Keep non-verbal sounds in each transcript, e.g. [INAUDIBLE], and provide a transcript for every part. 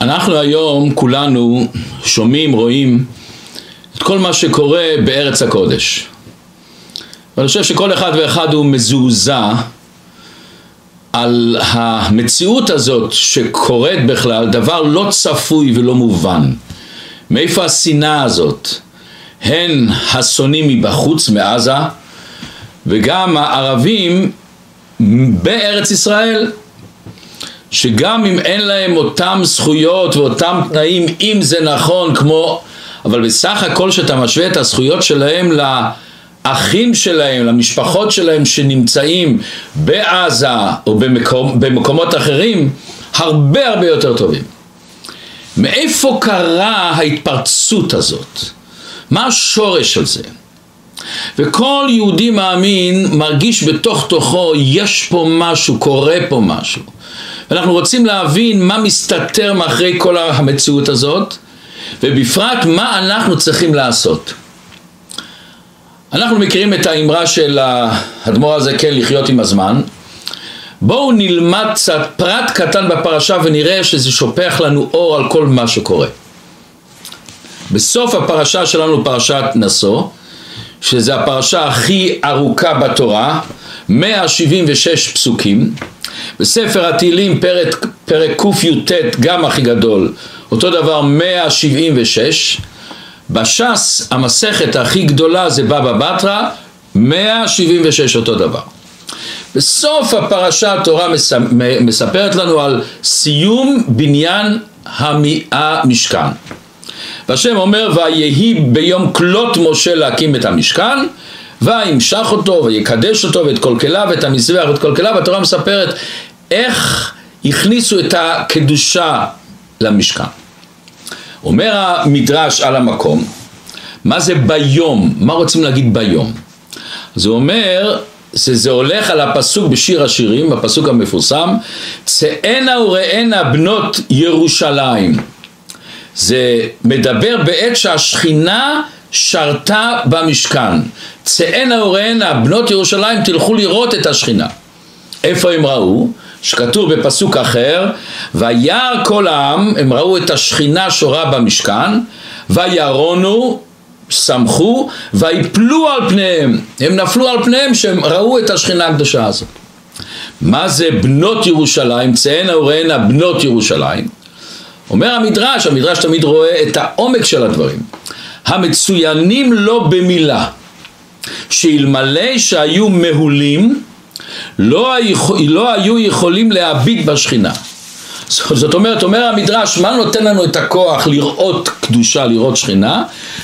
אנחנו היום כולנו שומעים, רואים את כל מה שקורה בארץ הקודש. ואני חושב שכל אחד ואחד הוא מזועזע על המציאות הזאת שקורית בכלל, דבר לא צפוי ולא מובן. מאיפה השנאה הזאת? הן השונאים מבחוץ, מעזה, וגם הערבים בארץ ישראל, שגם אם אין להם אותם זכויות ואותם תנאים, אם זה נכון כמו, אבל בסך הכל שאתה משווה את הזכויות שלהם לאחים שלהם, למשפחות שלהם שנמצאים בעזה או במקום, במקומות אחרים, הרבה הרבה יותר טובים. מאיפה קרה ההתפרצות הזאת? מה השורש של זה? וכל יהודי מאמין מרגיש בתוך תוכו יש פה משהו, קורה פה משהו. ואנחנו רוצים להבין מה מסתתר מאחורי כל המציאות הזאת, ובפרט מה אנחנו צריכים לעשות. אנחנו מכירים את האמרה של האדמו"ר הזה כן לחיות עם הזמן. בואו נלמד קצת פרט קטן בפרשה ונראה שזה שופך לנו אור על כל מה שקורה. בסוף הפרשה שלנו, פרשת נשוא, שזה הפרשה הכי ארוכה בתורה, 176 פסוקים, בספר התהילים פרק, פרק קי"ט גם הכי גדול, אותו דבר 176, בש"ס המסכת הכי גדולה זה בבא בתרא, 176 אותו דבר. בסוף הפרשה התורה מספרת לנו על סיום בניין המשכן. והשם אומר ויהי ביום כלות משה להקים את המשכן וימשך אותו ויקדש אותו ואת כל כליו ואת המזבח ואת כל כליו והתורה מספרת איך הכניסו את הקדושה למשכן. אומר המדרש על המקום מה זה ביום? מה רוצים להגיד ביום? זה אומר שזה הולך על הפסוק בשיר השירים, הפסוק המפורסם צאנה וראנה בנות ירושלים זה מדבר בעת שהשכינה שרתה במשכן. צאנה וראנה בנות ירושלים תלכו לראות את השכינה. איפה הם ראו? שכתוב בפסוק אחר, וירא כל העם, הם ראו את השכינה שורה במשכן, וירונו, שמחו, ויפלו על פניהם, הם נפלו על פניהם שהם ראו את השכינה הקדושה הזאת. מה זה בנות ירושלים? צאנה וראנה בנות ירושלים. אומר המדרש, המדרש תמיד רואה את העומק של הדברים. המצוינים לא במילה, שאלמלא שהיו מהולים, לא, לא היו יכולים להביט בשכינה. זאת אומרת, אומר המדרש, מה נותן לנו את הכוח לראות קדושה, לראות שכינה?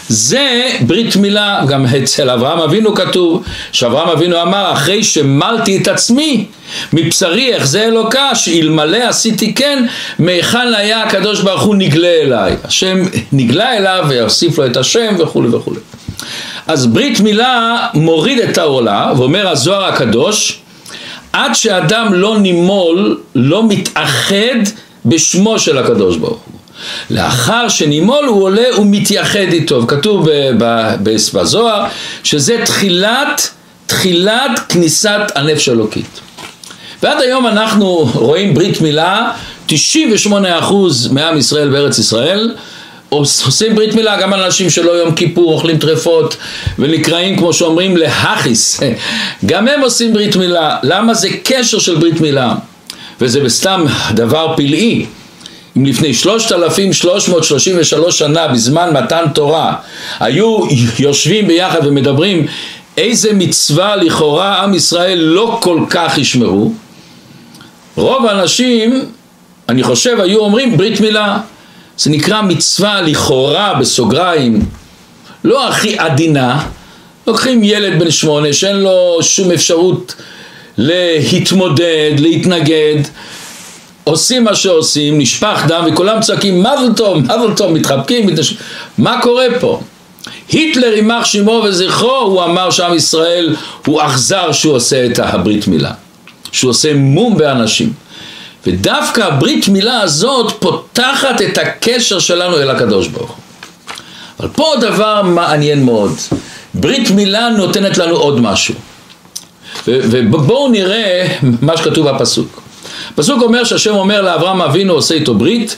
זה ברית מילה, גם אצל אברהם אבינו כתוב, שאברהם אבינו אמר, אחרי שמלתי את עצמי מבשרי אחזה אלוקה, שאלמלא עשיתי כן, מהיכן היה הקדוש ברוך הוא נגלה אליי. השם נגלה אליו ויוסיף לו את השם וכולי וכולי. אז ברית מילה מוריד את העולה, ואומר הזוהר הקדוש, עד שאדם לא נימול, לא מתאחד בשמו של הקדוש ברוך הוא. לאחר שנימול הוא עולה ומתייחד איתו, כתוב בזוהר שזה תחילת, תחילת כניסת הנפש אלוקית. ועד היום אנחנו רואים ברית מילה, 98% מעם ישראל בארץ ישראל עושים ברית מילה גם אנשים שלא יום כיפור אוכלים טרפות ונקראים כמו שאומרים להכיס. [LAUGHS] גם הם עושים ברית מילה. למה זה קשר של ברית מילה? וזה בסתם דבר פלאי. אם לפני 3,333 שנה בזמן מתן תורה היו יושבים ביחד ומדברים איזה מצווה לכאורה עם ישראל לא כל כך ישמרו? רוב האנשים אני חושב היו אומרים ברית מילה זה נקרא מצווה לכאורה בסוגריים לא הכי עדינה. לוקחים ילד בן שמונה שאין לו שום אפשרות להתמודד, להתנגד. עושים מה שעושים, נשפך דם וכולם צועקים מזל טוב, מזל טוב, מתחבקים, מתנש... מה קורה פה? היטלר יימח שמו וזכרו, הוא אמר שעם ישראל הוא אכזר שהוא עושה את הברית מילה, שהוא עושה מום באנשים ודווקא הברית מילה הזאת פותחת את הקשר שלנו אל הקדוש ברוך הוא. אבל פה דבר מעניין מאוד, ברית מילה נותנת לנו עוד משהו. ובואו נראה מה שכתוב בפסוק. הפסוק אומר שהשם אומר לאברהם אבינו עושה איתו ברית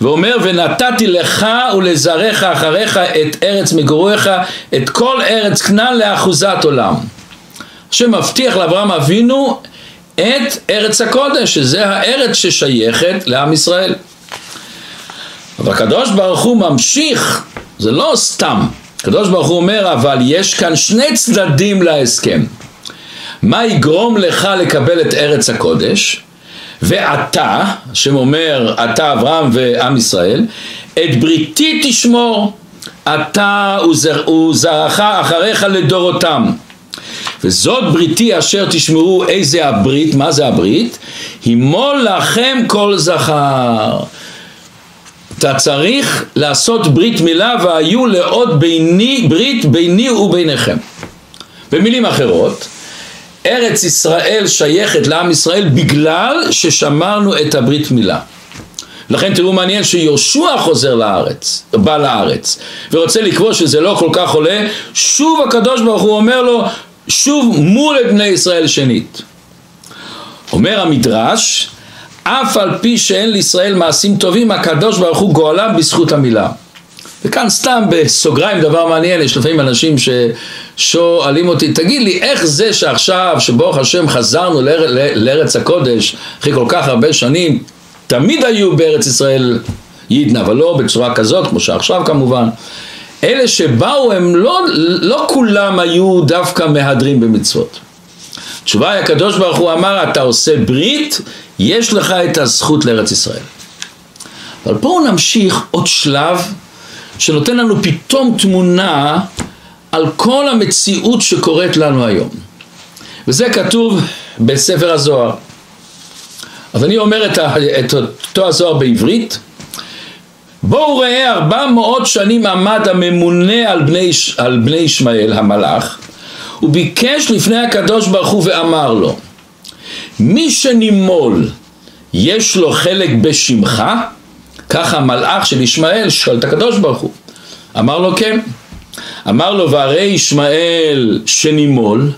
ואומר ונתתי לך ולזרעך אחריך את ארץ מגוריך את כל ארץ כנען לאחוזת עולם. השם מבטיח לאברהם אבינו את ארץ הקודש שזה הארץ ששייכת לעם ישראל. אבל הקדוש ברוך הוא ממשיך זה לא סתם הקדוש ברוך הוא אומר אבל יש כאן שני צדדים להסכם מה יגרום לך לקבל את ארץ הקודש ואתה, השם אומר, אתה אברהם ועם ישראל, את בריתי תשמור, אתה וזרעך אחריך לדורותם. וזאת בריתי אשר תשמעו איזה הברית, מה זה הברית? הימול לכם כל זכר. אתה צריך לעשות ברית מילה והיו לעוד ביני, ברית ביני וביניכם. במילים אחרות, ארץ ישראל שייכת לעם ישראל בגלל ששמרנו את הברית מילה. לכן תראו מעניין שיהושע חוזר לארץ, בא לארץ, ורוצה לקבוע שזה לא כל כך עולה, שוב הקדוש ברוך הוא אומר לו, שוב מול את בני ישראל שנית. אומר המדרש, אף על פי שאין לישראל מעשים טובים, הקדוש ברוך הוא גואלם בזכות המילה. וכאן סתם בסוגריים דבר מעניין, יש לפעמים אנשים ששואלים אותי, תגיד לי, איך זה שעכשיו, שברוך השם חזרנו לאר, לארץ הקודש, אחרי כל כך הרבה שנים, תמיד היו בארץ ישראל יידנה, אבל לא בצורה כזאת, כמו שעכשיו כמובן. אלה שבאו הם לא, לא כולם היו דווקא מהדרים במצוות. התשובה היא הקדוש ברוך הוא אמר, אתה עושה ברית, יש לך את הזכות לארץ ישראל. אבל בואו נמשיך עוד שלב שנותן לנו פתאום תמונה על כל המציאות שקורית לנו היום. וזה כתוב בספר הזוהר. אז אני אומר את, ה, את אותו הזוהר בעברית. בואו ראה ארבע מאות שנים עמד הממונה על בני, על בני ישמעאל המלאך הוא ביקש לפני הקדוש ברוך הוא ואמר לו מי שנימול יש לו חלק בשמך ככה המלאך של ישמעאל שואל את הקדוש ברוך הוא. אמר לו כן. אמר לו והרי ישמעאל שנימול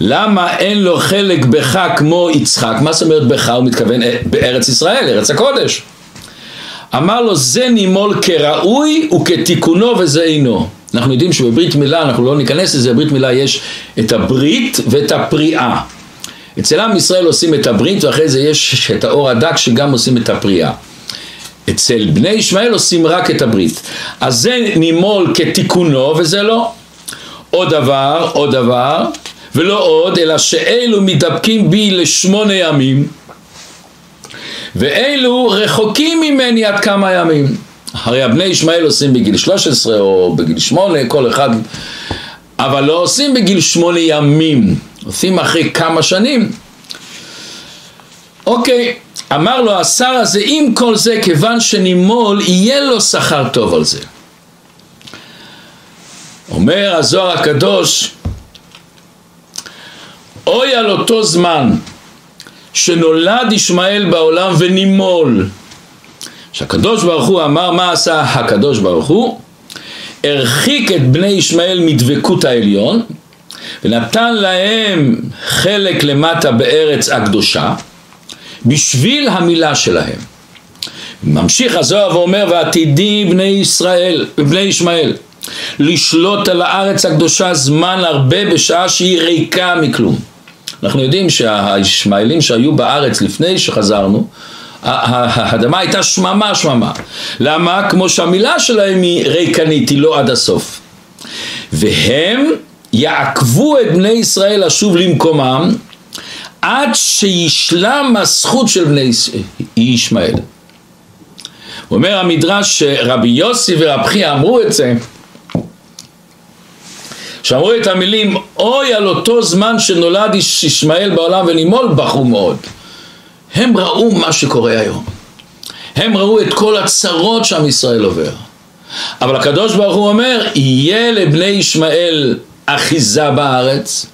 למה אין לו חלק בך כמו יצחק? מה זאת אומרת בך? הוא מתכוון אה, בארץ ישראל, ארץ הקודש. אמר לו זה נימול כראוי וכתיקונו וזה אינו. אנחנו יודעים שבברית מילה, אנחנו לא ניכנס לזה, בברית מילה יש את הברית ואת הפריאה. אצל עם ישראל עושים את הברית ואחרי זה יש את האור הדק שגם עושים את הפריאה. אצל בני ישמעאל עושים רק את הברית. אז זה נימול כתיקונו וזה לא. עוד דבר, עוד דבר, ולא עוד, אלא שאלו מתדבקים בי לשמונה ימים, ואלו רחוקים ממני עד כמה ימים. הרי הבני ישמעאל עושים בגיל 13 או בגיל 8, כל אחד, אבל לא עושים בגיל 8 ימים, עושים אחרי כמה שנים. אוקיי, אמר לו השר הזה, עם כל זה, כיוון שנימול, יהיה לו שכר טוב על זה. אומר הזוהר הקדוש, אוי על אותו זמן שנולד ישמעאל בעולם ונימול. שהקדוש ברוך הוא אמר מה עשה הקדוש ברוך הוא? הרחיק את בני ישמעאל מדבקות העליון ונתן להם חלק למטה בארץ הקדושה בשביל המילה שלהם. ממשיך הזוהר ואומר ועתידי בני ישראל, בני ישמעאל לשלוט על הארץ הקדושה זמן הרבה בשעה שהיא ריקה מכלום. אנחנו יודעים שהישמעאלים שהיו בארץ לפני שחזרנו האדמה הייתה שממה שממה. למה? כמו שהמילה שלהם היא ריקנית, היא לא עד הסוף. והם יעקבו את בני ישראל לשוב למקומם עד שישלם הזכות של בני ישמעאל. אומר המדרש שרבי יוסי ורב חייא אמרו את זה שאמרו את המילים אוי על אותו זמן שנולד ישמעאל בעולם ונימול בכו מאוד. הם ראו מה שקורה היום. הם ראו את כל הצרות שעם ישראל עובר. אבל הקדוש ברוך הוא אומר יהיה לבני ישמעאל אחיזה בארץ.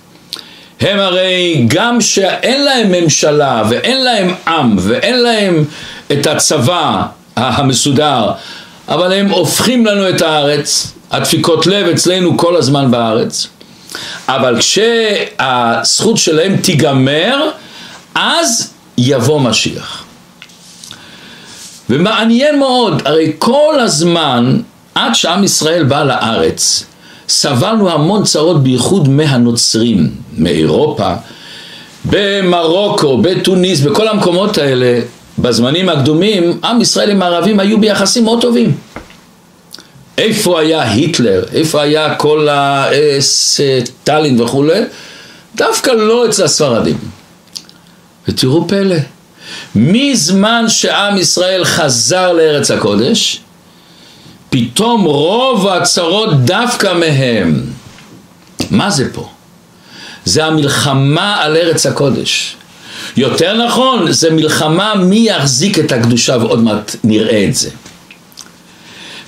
הם הרי גם שאין להם ממשלה ואין להם עם ואין להם את הצבא המסודר אבל הם הופכים לנו את הארץ הדפיקות לב אצלנו כל הזמן בארץ אבל כשהזכות שלהם תיגמר אז יבוא משיח ומעניין מאוד, הרי כל הזמן, עד שעם ישראל בא לארץ, סבלנו המון צרות בייחוד מהנוצרים, מאירופה, במרוקו, בתוניס, בכל המקומות האלה, בזמנים הקדומים, עם ישראל עם הערבים היו ביחסים מאוד טובים. איפה היה היטלר, איפה היה כל הסטלין וכולי, דווקא לא אצל הספרדים. ותראו פלא, מזמן שעם ישראל חזר לארץ הקודש, פתאום רוב הצרות דווקא מהם. מה זה פה? זה המלחמה על ארץ הקודש. יותר נכון, זה מלחמה מי יחזיק את הקדושה ועוד מעט נראה את זה.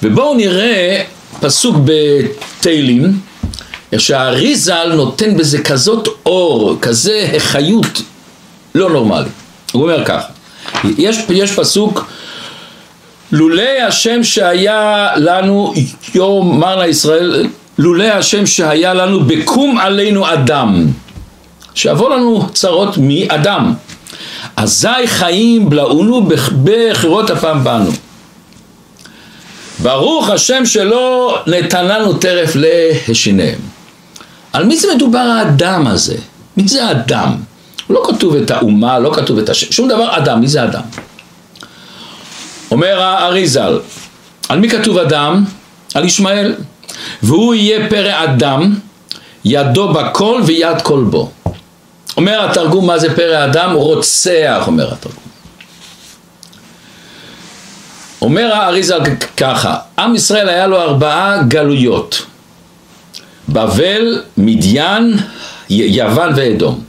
ובואו נראה פסוק בתהילים, שהאריזל נותן בזה כזאת אור, כזה חיות לא נורמלי. הוא אומר ככה, יש, יש פסוק לולי השם שהיה לנו יום מר לישראל לולי השם שהיה לנו בקום עלינו אדם שיבוא לנו צרות מאדם אזי חיים בלעונו בחירות הפעם בנו ברוך השם שלא נתן לנו טרף להשיניהם על מי זה מדובר האדם הזה? מי זה האדם? לא כתוב את האומה, לא כתוב את השם, שום דבר אדם, מי זה אדם? אומר האריזל, על מי כתוב אדם? על ישמעאל. והוא יהיה פרא אדם, ידו בכל ויד כל בו. אומר התרגום מה זה פרא אדם? רוצח, אומר התרגום. אומר האריזל ככה, עם ישראל היה לו ארבעה גלויות, בבל, מדיין, יוון ואדום.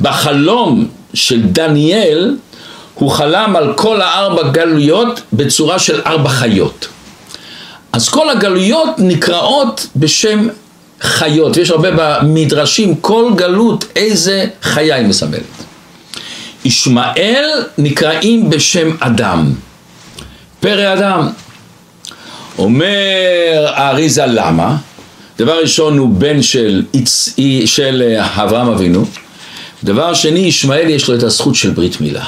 בחלום של דניאל הוא חלם על כל הארבע גלויות בצורה של ארבע חיות. אז כל הגלויות נקראות בשם חיות, ויש הרבה במדרשים, כל גלות איזה חיה היא מסמלת. ישמעאל נקראים בשם אדם, פרא אדם. אומר האריזה למה? דבר ראשון הוא בן של, של אברהם אבינו, דבר שני ישמעאל יש לו את הזכות של ברית מילה.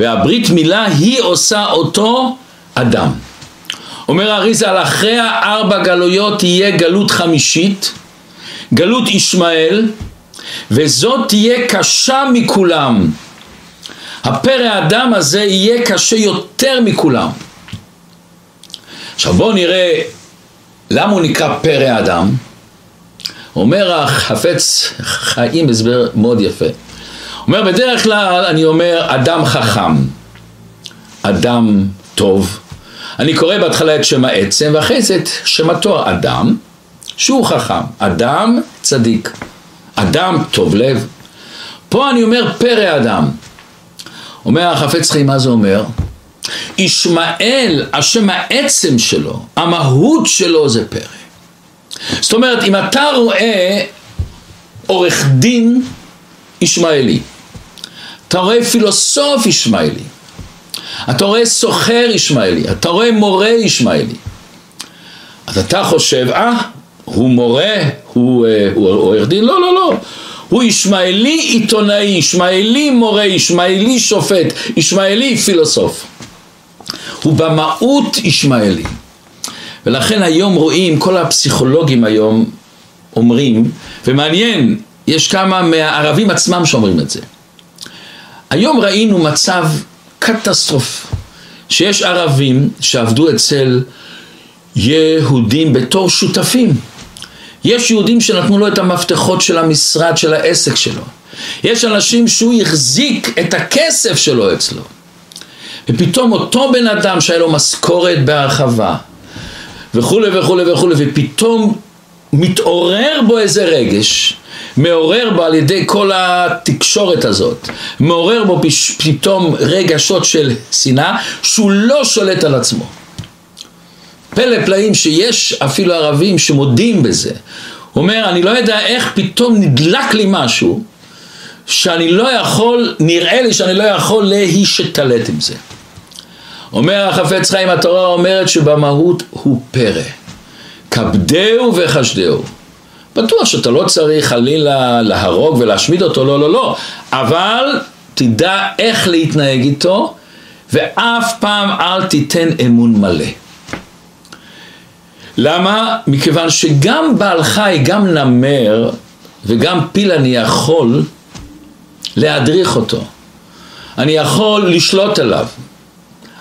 והברית מילה היא עושה אותו אדם. אומר האריזה, אחרי הארבע גלויות תהיה גלות חמישית, גלות ישמעאל, וזאת תהיה קשה מכולם. הפרא אדם הזה יהיה קשה יותר מכולם. עכשיו בואו נראה למה הוא נקרא פרא אדם. אומר החפץ חיים הסבר מאוד יפה. אומר בדרך כלל אני אומר אדם חכם, אדם טוב. אני קורא בהתחלה את שם העצם ואחרי זה את שם התואר אדם שהוא חכם, אדם צדיק, אדם טוב לב. פה אני אומר פרא אדם. אומר החפץ חיים מה זה אומר? ישמעאל, השם העצם שלו, המהות שלו זה פרא. זאת אומרת, אם אתה רואה עורך דין ישמעאלי, אתה רואה פילוסוף ישמעאלי, אתה רואה סוחר ישמעאלי, אתה רואה מורה ישמעאלי, אז אתה חושב, אה, הוא מורה, הוא, אה, עורך דין? לא, לא, לא. הוא ישמעאלי עיתונאי, ישמעאלי מורה, ישמעאלי שופט, ישמעאלי פילוסוף. הוא במהות ישמעאלי. ולכן היום רואים, כל הפסיכולוגים היום אומרים, ומעניין, יש כמה מהערבים עצמם שאומרים את זה. היום ראינו מצב קטסטרוף, שיש ערבים שעבדו אצל יהודים בתור שותפים. יש יהודים שנתנו לו את המפתחות של המשרד של העסק שלו. יש אנשים שהוא החזיק את הכסף שלו אצלו. ופתאום אותו בן אדם שהיה לו משכורת בהרחבה, וכולי וכולי וכולי, ופתאום מתעורר בו איזה רגש, מעורר בו על ידי כל התקשורת הזאת, מעורר בו פתאום רגשות של שנאה, שהוא לא שולט על עצמו. פלא פלאים שיש אפילו ערבים שמודים בזה. הוא אומר, אני לא יודע איך פתאום נדלק לי משהו, שאני לא יכול, נראה לי שאני לא יכול להשתלט עם זה. אומר החפץ חיים, התורה אומרת שבמהות הוא פרא. כבדהו וחשדהו. בטוח שאתה לא צריך חלילה להרוג ולהשמיד אותו, לא, לא, לא. אבל תדע איך להתנהג איתו, ואף פעם אל תיתן אמון מלא. למה? מכיוון שגם בעל חי, גם נמר וגם פיל אני יכול להדריך אותו. אני יכול לשלוט עליו.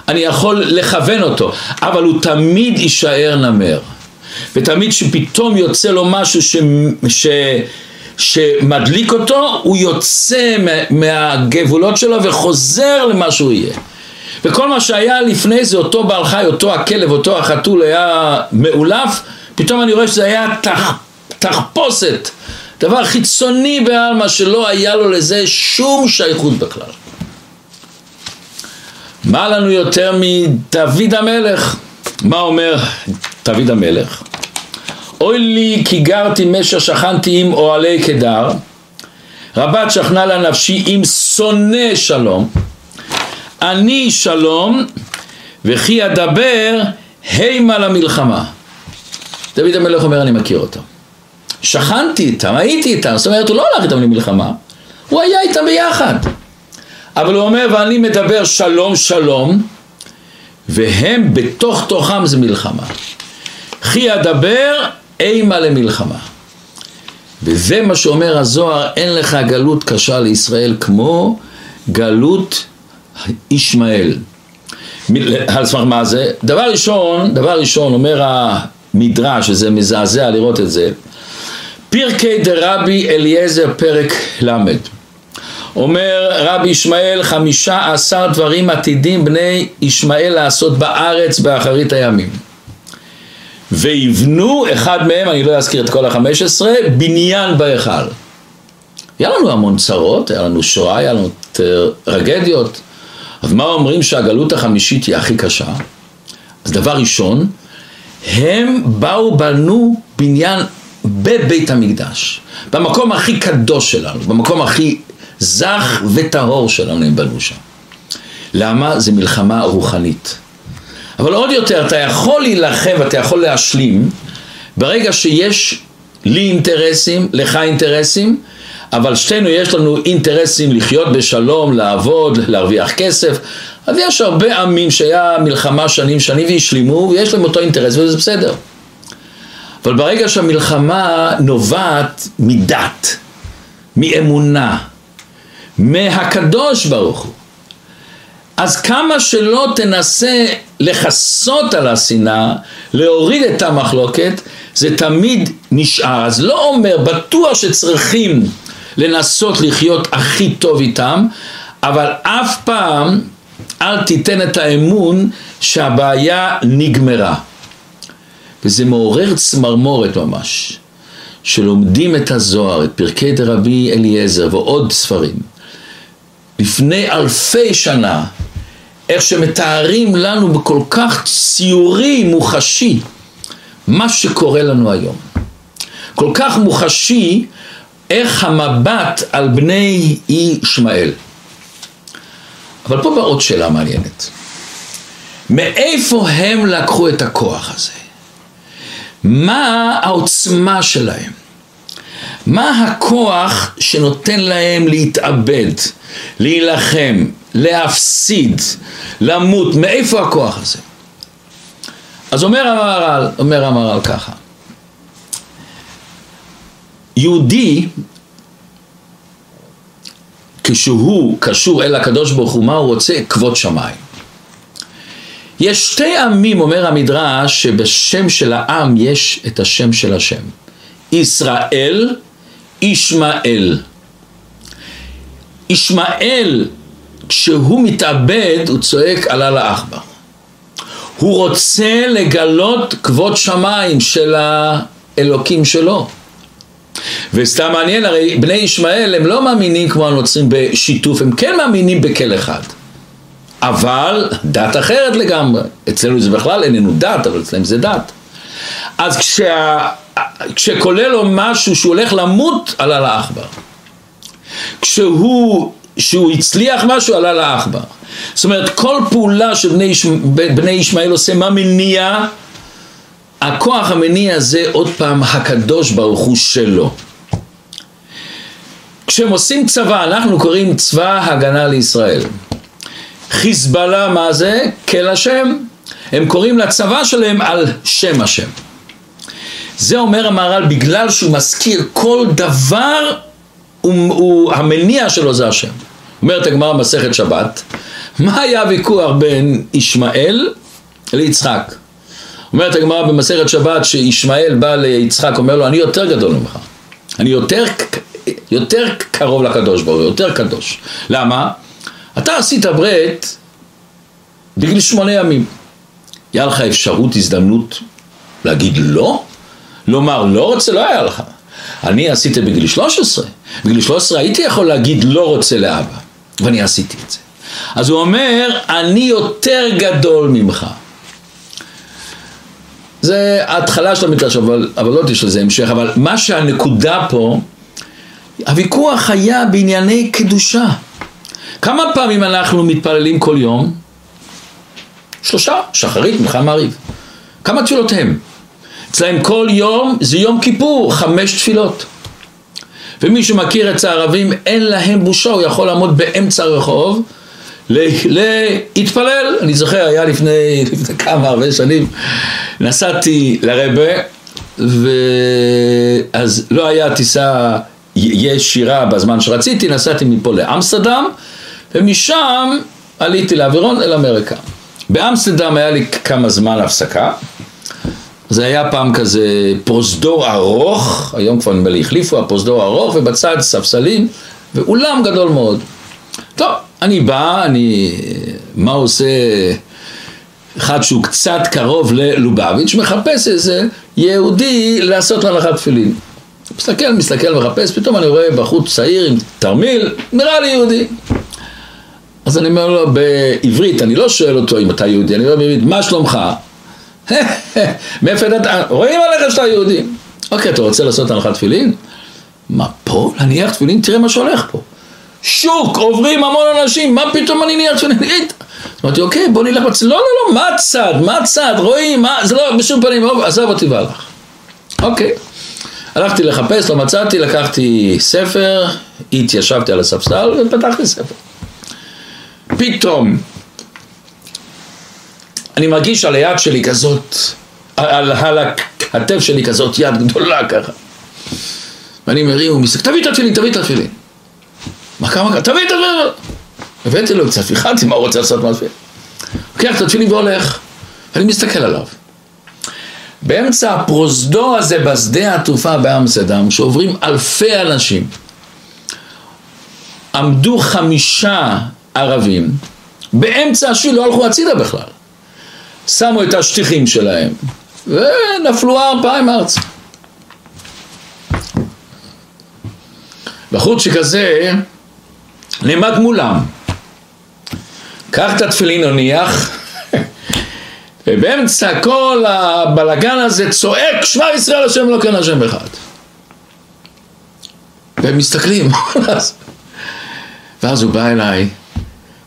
אני יכול לכוון אותו, אבל הוא תמיד יישאר נמר. ותמיד שפתאום יוצא לו משהו ש... ש... שמדליק אותו, הוא יוצא מהגבולות שלו וחוזר למה שהוא יהיה. וכל מה שהיה לפני זה, אותו בעל חי, אותו הכלב, אותו החתול היה מאולף, פתאום אני רואה שזה היה תח, תחפושת, דבר חיצוני בעלמא שלא היה לו לזה שום שייכות בכלל. מה לנו יותר מדוד המלך? מה אומר דוד המלך? אוי לי כי גרתי משך שכנתי עם אוהלי קדר רבת שכנה לה נפשי עם שונא שלום אני שלום וכי אדבר הימה למלחמה. דוד המלך אומר אני מכיר אותו. שכנתי איתם, הייתי איתם, זאת אומרת הוא לא הלך איתם למלחמה הוא היה איתם ביחד. אבל הוא אומר ואני מדבר שלום שלום והם בתוך תוכם זה מלחמה. כי אדבר אימה למלחמה. וזה מה שאומר הזוהר אין לך גלות קשה לישראל כמו גלות ישמעאל על סמך מה זה? דבר ראשון, דבר ראשון אומר המדרש, שזה מזעזע לראות את זה פרקי דרבי אליעזר פרק ל' אומר רבי ישמעאל חמישה עשר דברים עתידים בני ישמעאל לעשות בארץ באחרית הימים ויבנו אחד מהם, אני לא אזכיר את כל החמש עשרה, בניין בהיכל. היה לנו המון צרות, היה לנו שואה, היה לנו טרגדיות. אז מה אומרים שהגלות החמישית היא הכי קשה? אז דבר ראשון, הם באו בנו בניין בבית המקדש, במקום הכי קדוש שלנו, במקום הכי זך וטהור שלנו הם בנו שם. למה? זה מלחמה רוחנית. אבל עוד יותר, אתה יכול להילחם ואתה יכול להשלים ברגע שיש לי אינטרסים, לך אינטרסים, אבל שתינו יש לנו אינטרסים לחיות בשלום, לעבוד, להרוויח כסף. אז יש הרבה עמים שהיה מלחמה שנים שנים והשלימו ויש להם אותו אינטרס וזה בסדר. אבל ברגע שהמלחמה נובעת מדת, מאמונה, מהקדוש ברוך הוא, אז כמה שלא תנסה לכסות על השנאה, להוריד את המחלוקת, זה תמיד נשאר. אז לא אומר, בטוח שצריכים לנסות לחיות הכי טוב איתם, אבל אף פעם אל תיתן את האמון שהבעיה נגמרה. וזה מעורר צמרמורת ממש, שלומדים את הזוהר, את פרקי דרבי אליעזר ועוד ספרים. לפני אלפי שנה איך שמתארים לנו בכל כך ציורי, מוחשי, מה שקורה לנו היום. כל כך מוחשי איך המבט על בני ישמעאל. אבל פה באה עוד שאלה מעניינת. מאיפה הם לקחו את הכוח הזה? מה העוצמה שלהם? מה הכוח שנותן להם להתאבד, להילחם, להפסיד, למות, מאיפה הכוח הזה? אז אומר המהר"ל, אומר המהר"ל ככה, יהודי כשהוא קשור אל הקדוש ברוך הוא, מה הוא רוצה? כבוד שמיים. יש שתי עמים, אומר המדרש, שבשם של העם יש את השם של השם. ישראל, ישמעאל. ישמעאל כשהוא מתאבד הוא צועק עלה לעכבר. הוא רוצה לגלות כבוד שמיים של האלוקים שלו. וסתם מעניין, הרי בני ישמעאל הם לא מאמינים כמו הנוצרים בשיתוף, הם כן מאמינים בכל אחד. אבל דת אחרת לגמרי. אצלנו זה בכלל איננו דת, אבל אצלם זה דת. אז כשה, כשכולל לו משהו שהוא הולך למות, עלה לעכבר. כשהוא שהוא הצליח משהו, עלה לעכבר. זאת אומרת, כל פעולה שבני בני ישמעאל עושה, מה מניע? הכוח המניע הזה, עוד פעם, הקדוש ברוך הוא שלו. כשהם עושים צבא, אנחנו קוראים צבא הגנה לישראל. חיזבאללה מה זה? כל השם. הם קוראים לצבא שלהם על שם השם. זה אומר המהר"ל בגלל שהוא מזכיר כל דבר הוא, הוא, המניע שלו זה השם. אומרת הגמרא במסכת שבת, מה היה הוויכוח בין ישמעאל ליצחק? אומרת הגמרא במסכת שבת שישמעאל בא ליצחק, אומר לו אני יותר גדול ממך, אני יותר, יותר קרוב לקדוש ברוך הוא, יותר קדוש. למה? אתה עשית ברית בגיל שמונה ימים. היה לך אפשרות, הזדמנות להגיד לא? לומר לא רוצה, לא היה לך. אני עשיתי בגיל 13. בגיל 13 הייתי יכול להגיד לא רוצה לאבא, ואני עשיתי את זה. אז הוא אומר, אני יותר גדול ממך. זה ההתחלה של המדרש, אבל, אבל לא יש לזה המשך, אבל מה שהנקודה פה, הוויכוח היה בענייני קדושה. כמה פעמים אנחנו מתפללים כל יום? שלושה, שחרית, מלחם מעריב. כמה תפילות הם? אצלהם כל יום זה יום כיפור, חמש תפילות. ומי שמכיר את הערבים, אין להם בושה, הוא יכול לעמוד באמצע הרחוב, להתפלל. אני זוכר, היה לפני, לפני כמה הרבה שנים, נסעתי לרבה, ואז לא היה טיסה ישירה בזמן שרציתי, נסעתי מפה לאמסטרדם, ומשם עליתי לאווירון אל אמריקה. באמסטרדם היה לי כמה זמן הפסקה, זה היה פעם כזה פרוזדור ארוך, היום כבר נדמה לי החליפו, הפרוזדור ארוך, ובצד ספסלים, ואולם גדול מאוד. טוב, אני בא, אני, מה עושה אחד שהוא קצת קרוב ללובביץ', מחפש איזה יהודי לעשות להנחת תפילין. מסתכל, מסתכל, מחפש, פתאום אני רואה בחוץ צעיר עם תרמיל, נראה לי יהודי. אז אני אומר לו בעברית, אני לא שואל אותו אם אתה יהודי, אני אומר בעברית, מה שלומך? [LAUGHS] מאיפה ידעת? רואים עליך שאתה יהודי. אוקיי, אתה רוצה לעשות הנחת תפילין? מה פה? להניח תפילין? תראה מה שהולך פה. שוק, עוברים המון אנשים, מה פתאום אני ניח תפילין? אמרתי, אוקיי, בוא נלך בצד. לא, לא, לא, מה צד? מה צד? רואים? מה? זה לא, בשום פנים, עזוב אותי והלך. אוקיי. הלכתי לחפש, לא מצאתי, לקחתי ספר, התיישבתי על הספסל ופתחתי ספר. פתאום אני מרגיש על היד שלי כזאת, על, על הכתף שלי כזאת יד גדולה ככה. ואני מרים ומסתכל, תביא את התפילין, תביא את התפילין. מה כמה, תביא את התפילין. הבאתי לו קצת, פיחדתי מה הוא רוצה לעשות מהתפילין. לוקח את התפילין והולך, ואני מסתכל עליו. באמצע הפרוזדור הזה בשדה התעופה באמסטרדם, שעוברים אלפי אנשים, עמדו חמישה ערבים, באמצע השביל לא הלכו הצידה בכלל. שמו את השטיחים שלהם, ונפלו ארבעיים ארצה. בחוץ שכזה נעמד מולם. קח את התפילין הניח, [LAUGHS] ובאמצע כל הבלגן הזה צועק שמע ישראל השם לא כן השם אחד. והם מסתכלים, [LAUGHS] ואז הוא בא אליי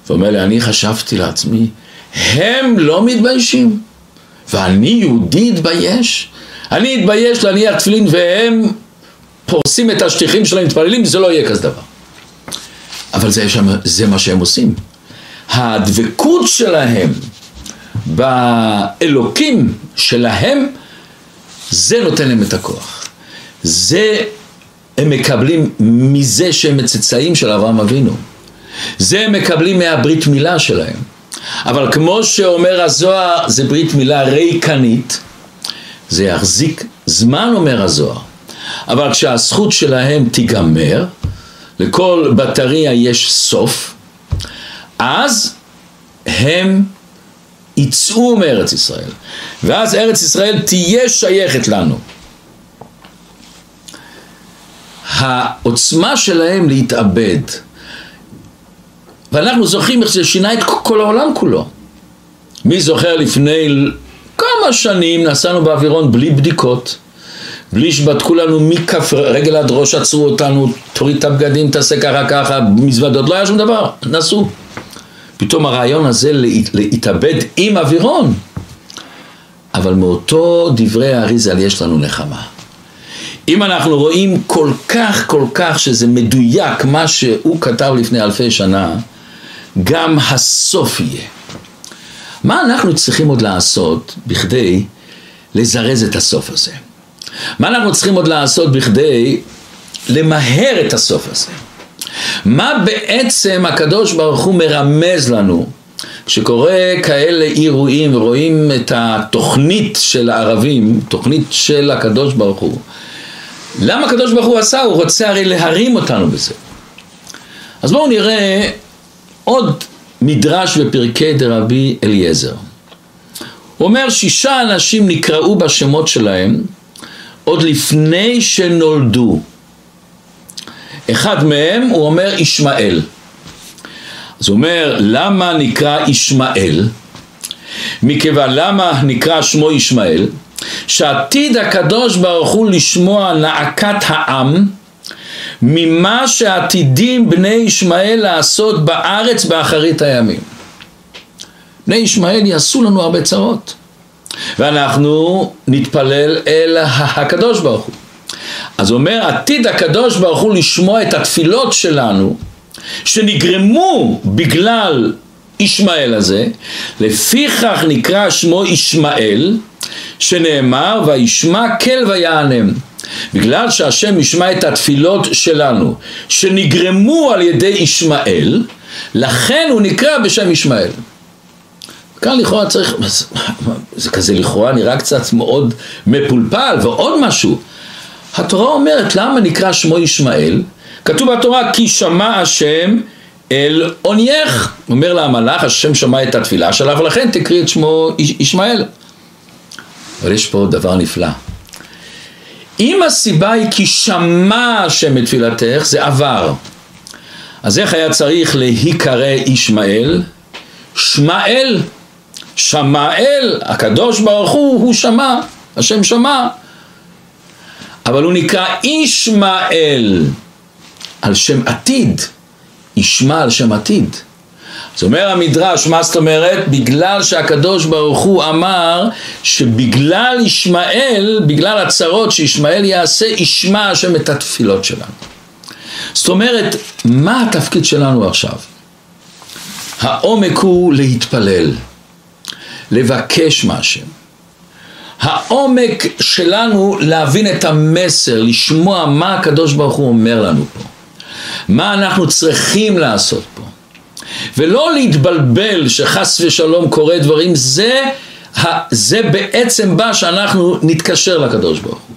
ואומר לי, אני חשבתי לעצמי, הם לא מתביישים. ואני יהודי אתבייש? אני אתבייש להניח תפילין והם פורסים את השטיחים שלהם, מתפללים, זה לא יהיה כזה דבר. אבל זה, שם, זה מה שהם עושים. הדבקות שלהם באלוקים שלהם, זה נותן להם את הכוח. זה הם מקבלים מזה שהם מצאצאים של אברהם אבינו. זה הם מקבלים מהברית מילה שלהם. אבל כמו שאומר הזוהר, זה ברית מילה ריקנית, זה יחזיק זמן, אומר הזוהר. אבל כשהזכות שלהם תיגמר, לכל בטריה יש סוף, אז הם יצאו מארץ ישראל, ואז ארץ ישראל תהיה שייכת לנו. העוצמה שלהם להתאבד, ואנחנו זוכרים איך זה שינה את כל העולם כולו. מי זוכר לפני כמה שנים נסענו באווירון בלי בדיקות, בלי שבדקו לנו מכף רגל עד ראש, עצרו אותנו, תוריד את הבגדים, תעשה ככה ככה, מזוודות, לא היה שום דבר, נסעו. פתאום הרעיון הזה להתאבד עם אווירון. אבל מאותו דברי האריזל יש לנו נחמה. אם אנחנו רואים כל כך כל כך שזה מדויק מה שהוא כתב לפני אלפי שנה, גם הסוף יהיה. מה אנחנו צריכים עוד לעשות בכדי לזרז את הסוף הזה? מה אנחנו צריכים עוד לעשות בכדי למהר את הסוף הזה? מה בעצם הקדוש ברוך הוא מרמז לנו כשקורה כאלה אירועים ורואים את התוכנית של הערבים, תוכנית של הקדוש ברוך הוא, למה הקדוש ברוך הוא עשה? הוא רוצה הרי להרים אותנו בזה. אז בואו נראה עוד מדרש בפרקי דרבי אליעזר. הוא אומר שישה אנשים נקראו בשמות שלהם עוד לפני שנולדו. אחד מהם הוא אומר ישמעאל. אז הוא אומר למה נקרא ישמעאל? מכיוון למה נקרא שמו ישמעאל? שעתיד הקדוש ברוך הוא לשמוע נעקת העם ממה שעתידים בני ישמעאל לעשות בארץ באחרית הימים. בני ישמעאל יעשו לנו הרבה צרות ואנחנו נתפלל אל הקדוש ברוך הוא. אז אומר עתיד הקדוש ברוך הוא לשמוע את התפילות שלנו שנגרמו בגלל ישמעאל הזה, לפיכך נקרא שמו ישמעאל, שנאמר וישמע כל ויענם. בגלל שהשם ישמע את התפילות שלנו, שנגרמו על ידי ישמעאל, לכן הוא נקרא בשם ישמעאל. כאן לכאורה צריך, זה כזה לכאורה נראה קצת מאוד מפולפל, ועוד משהו, התורה אומרת למה נקרא שמו ישמעאל? כתוב בתורה כי שמע השם אל עונייך, אומר לה המלאך, השם שמע את התפילה שלה ולכן תקריא את שמו ישמעאל. אבל יש פה דבר נפלא. אם הסיבה היא כי שמע השם את תפילתך, זה עבר. אז איך היה צריך להיקרא ישמעאל? שמעאל, שמעאל, הקדוש ברוך הוא, הוא שמע, השם שמע. אבל הוא נקרא ישמעאל, על שם עתיד, ישמע על שם עתיד. אז אומר המדרש, מה זאת אומרת? בגלל שהקדוש ברוך הוא אמר שבגלל ישמעאל, בגלל הצרות שישמעאל יעשה, ישמע השם את התפילות שלנו. זאת אומרת, מה התפקיד שלנו עכשיו? העומק הוא להתפלל, לבקש מהשם. העומק שלנו להבין את המסר, לשמוע מה הקדוש ברוך הוא אומר לנו פה. מה אנחנו צריכים לעשות פה. ולא להתבלבל שחס ושלום קורה דברים, זה, זה בעצם בא שאנחנו נתקשר לקדוש ברוך הוא.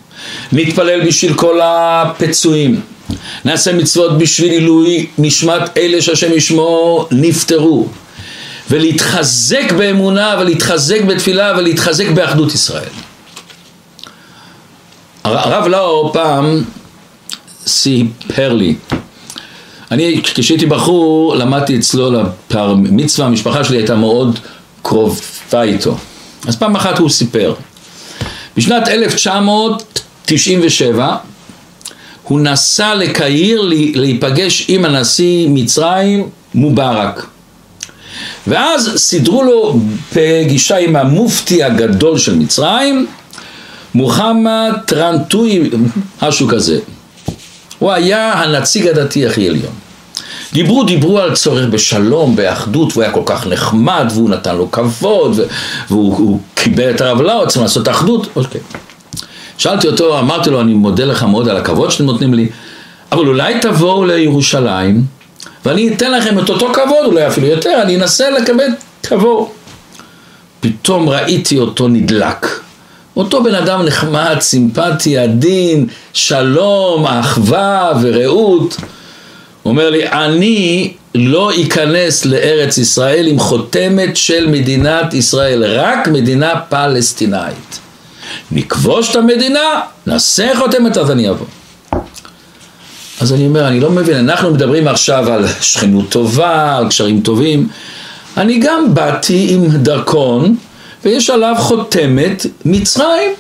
נתפלל בשביל כל הפצועים, נעשה מצוות בשביל עילוי נשמת אלה שהשם ישמו נפטרו. ולהתחזק באמונה ולהתחזק בתפילה ולהתחזק באחדות ישראל. הרב לאו פעם סיפר לי אני כשהייתי בחור למדתי אצלו לפר מצווה, המשפחה שלי הייתה מאוד קרובה איתו. אז פעם אחת הוא סיפר. בשנת 1997 הוא נסע לקהיר להיפגש עם הנשיא מצרים מובארק. ואז סידרו לו פגישה עם המופתי הגדול של מצרים, מוחמד טרנטוי, משהו כזה. הוא היה הנציג הדתי הכי עליון. דיברו, דיברו על צורך בשלום, באחדות, והוא היה כל כך נחמד, והוא נתן לו כבוד, והוא קיבל את הרב לאו, צריכים לעשות אחדות, אוקיי. שאלתי אותו, אמרתי לו, אני מודה לך מאוד על הכבוד שאתם נותנים לי, אבל אולי תבואו לירושלים, ואני אתן לכם את אותו כבוד, אולי אפילו יותר, אני אנסה לקבל כבוד. פתאום ראיתי אותו נדלק. אותו בן אדם נחמד, סימפטי, עדין, שלום, אחווה ורעות. אומר לי, אני לא אכנס לארץ ישראל עם חותמת של מדינת ישראל, רק מדינה פלסטינאית. נכבוש את המדינה, נעשה חותמת אז אני אבוא. אז אני אומר, אני לא מבין, אנחנו מדברים עכשיו על שכנות טובה, על קשרים טובים. אני גם באתי עם דרכון ויש עליו חותמת מצרים.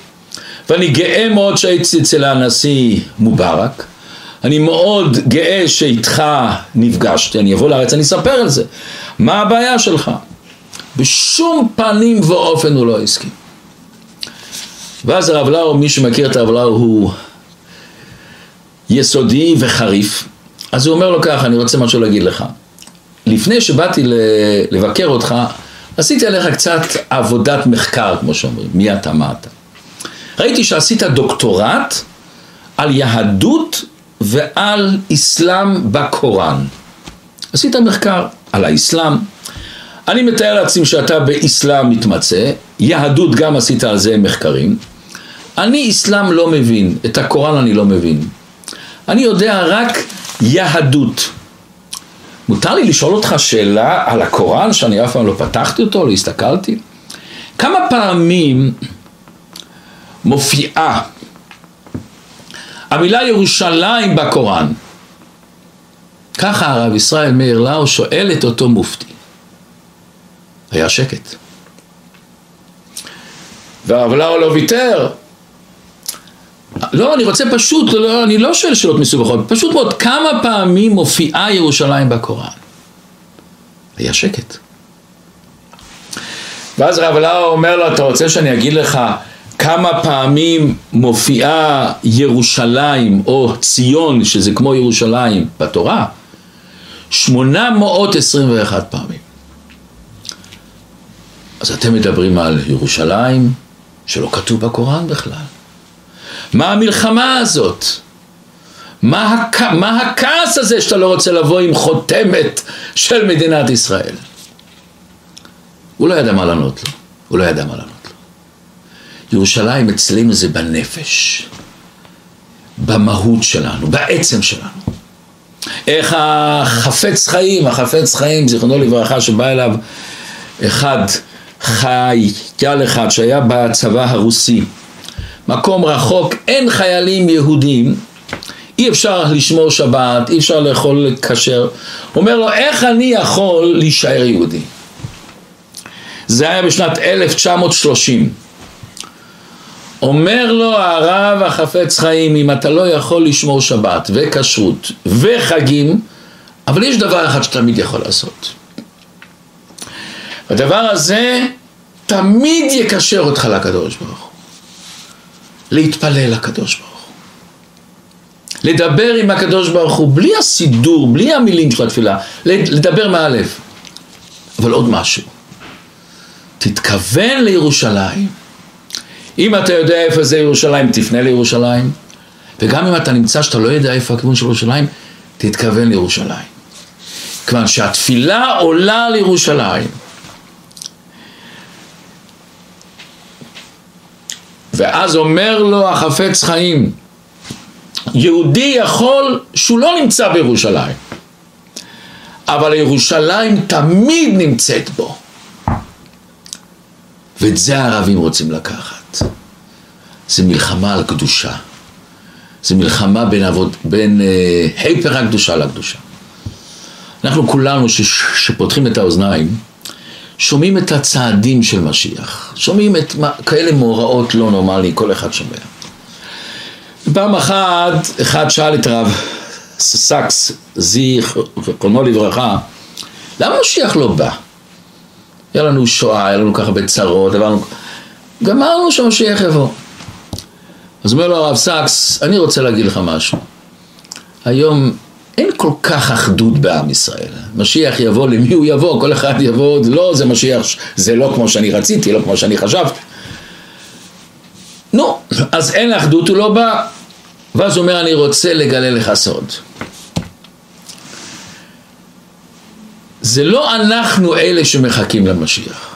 ואני גאה מאוד שהייתי אצל הנשיא מובארק, אני מאוד גאה שאיתך נפגשתי, אני אבוא לארץ, אני אספר על זה. מה הבעיה שלך? בשום פנים ואופן הוא לא הסכים. ואז הרב לאו, מי שמכיר את הרב לאו הוא יסודי וחריף, אז הוא אומר לו ככה, אני רוצה משהו להגיד לך. לפני שבאתי לבקר אותך, עשיתי עליך קצת עבודת מחקר, כמו שאומרים, מי אתה, מה אתה. ראיתי שעשית דוקטורט על יהדות ועל אסלאם בקוראן. עשית מחקר על האסלאם. אני מתאר לעצמי שאתה באסלאם מתמצא, יהדות גם עשית על זה מחקרים. אני אסלאם לא מבין, את הקוראן אני לא מבין. אני יודע רק יהדות. מותר לי לשאול אותך שאלה על הקוראן שאני אף פעם לא פתחתי אותו, לא הסתכלתי? כמה פעמים מופיעה המילה ירושלים בקוראן? ככה הרב ישראל מאיר לאו שואל את אותו מופתי. היה שקט. והרב לאו לא ויתר. לא, אני רוצה פשוט, לא, אני לא שואל שאלות מסובכות, פשוט מאוד, כמה פעמים מופיעה ירושלים בקוראן? היה שקט. ואז רב לאו אומר לו, אתה רוצה שאני אגיד לך כמה פעמים מופיעה ירושלים או ציון, שזה כמו ירושלים, בתורה? 821 פעמים. אז אתם מדברים על ירושלים שלא כתוב בקוראן בכלל. מה המלחמה הזאת? מה, הכ... מה הכעס הזה שאתה לא רוצה לבוא עם חותמת של מדינת ישראל? הוא לא ידע מה לענות לו, הוא לא ידע מה לענות לו. ירושלים אצלנו זה בנפש, במהות שלנו, בעצם שלנו. איך החפץ חיים, החפץ חיים, זיכרונו לברכה, שבא אליו אחד חייל אחד שהיה בצבא הרוסי, מקום רחוק, אין חיילים יהודים, אי אפשר לשמור שבת, אי אפשר לאכול כשר, אומר לו איך אני יכול להישאר יהודי? זה היה בשנת 1930 אומר לו הרב החפץ חיים אם אתה לא יכול לשמור שבת וכשרות וחגים אבל יש דבר אחד שתמיד יכול לעשות. הדבר הזה תמיד יקשר אותך לקדוש ברוך הוא להתפלל לקדוש ברוך הוא. לדבר עם הקדוש ברוך הוא בלי הסידור, בלי המילים של התפילה לדבר מהלב. אבל עוד משהו. תתכוון לירושלים. אם אתה יודע איפה זה ירושלים, תפנה לירושלים. וגם אם אתה נמצא שאתה לא יודע איפה הכיוון של ירושלים, תתכוון לירושלים. כיוון שהתפילה עולה לירושלים ואז אומר לו החפץ חיים, יהודי יכול שהוא לא נמצא בירושלים, אבל ירושלים תמיד נמצאת בו. ואת זה הערבים רוצים לקחת. זה מלחמה על קדושה. זה מלחמה בין, עבוד, בין אה, היפר הקדושה לקדושה. אנחנו כולנו ש, שפותחים את האוזניים, שומעים את הצעדים של משיח, שומעים את מה, כאלה מאורעות לא נורמלי, כל אחד שומע. פעם אחת, אחד שאל את רב סקס, זיכרונו לברכה, למה משיח לא בא? היה לנו שואה, היה לנו ככה בצרות, עברנו... גמרנו שמשיח יבוא. אז אומר לו הרב סקס, אני רוצה להגיד לך משהו. היום אין כל כך אחדות בעם ישראל. משיח יבוא, למי הוא יבוא? כל אחד יבוא, לא, זה משיח, זה לא כמו שאני רציתי, לא כמו שאני חשבתי. נו, אז אין אחדות, הוא לא בא. ואז הוא אומר, אני רוצה לגלה לך סוד. זה לא אנחנו אלה שמחכים למשיח.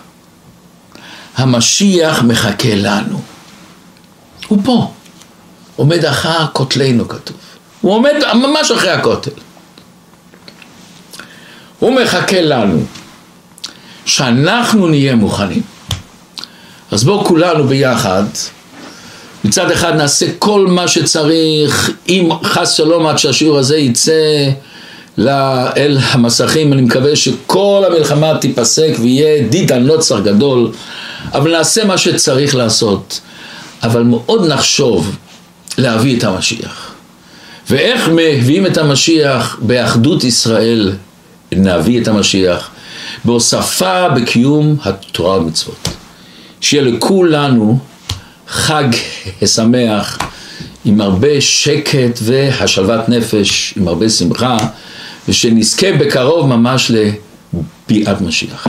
המשיח מחכה לנו. הוא פה. עומד אחר כותלנו כתוב. הוא עומד ממש אחרי הכותל. הוא מחכה לנו, שאנחנו נהיה מוכנים. אז בואו כולנו ביחד, מצד אחד נעשה כל מה שצריך, אם חס שלום עד שהשיעור הזה יצא אל המסכים, אני מקווה שכל המלחמה תיפסק ויהיה דידן נוצר גדול, אבל נעשה מה שצריך לעשות. אבל מאוד נחשוב להביא את המשיח. ואיך מביאים את המשיח באחדות ישראל, נביא את המשיח, בהוספה בקיום התורה ומצוות. שיהיה לכולנו חג שמח עם הרבה שקט והשלוות נפש, עם הרבה שמחה, ושנזכה בקרוב ממש לביאת משיח.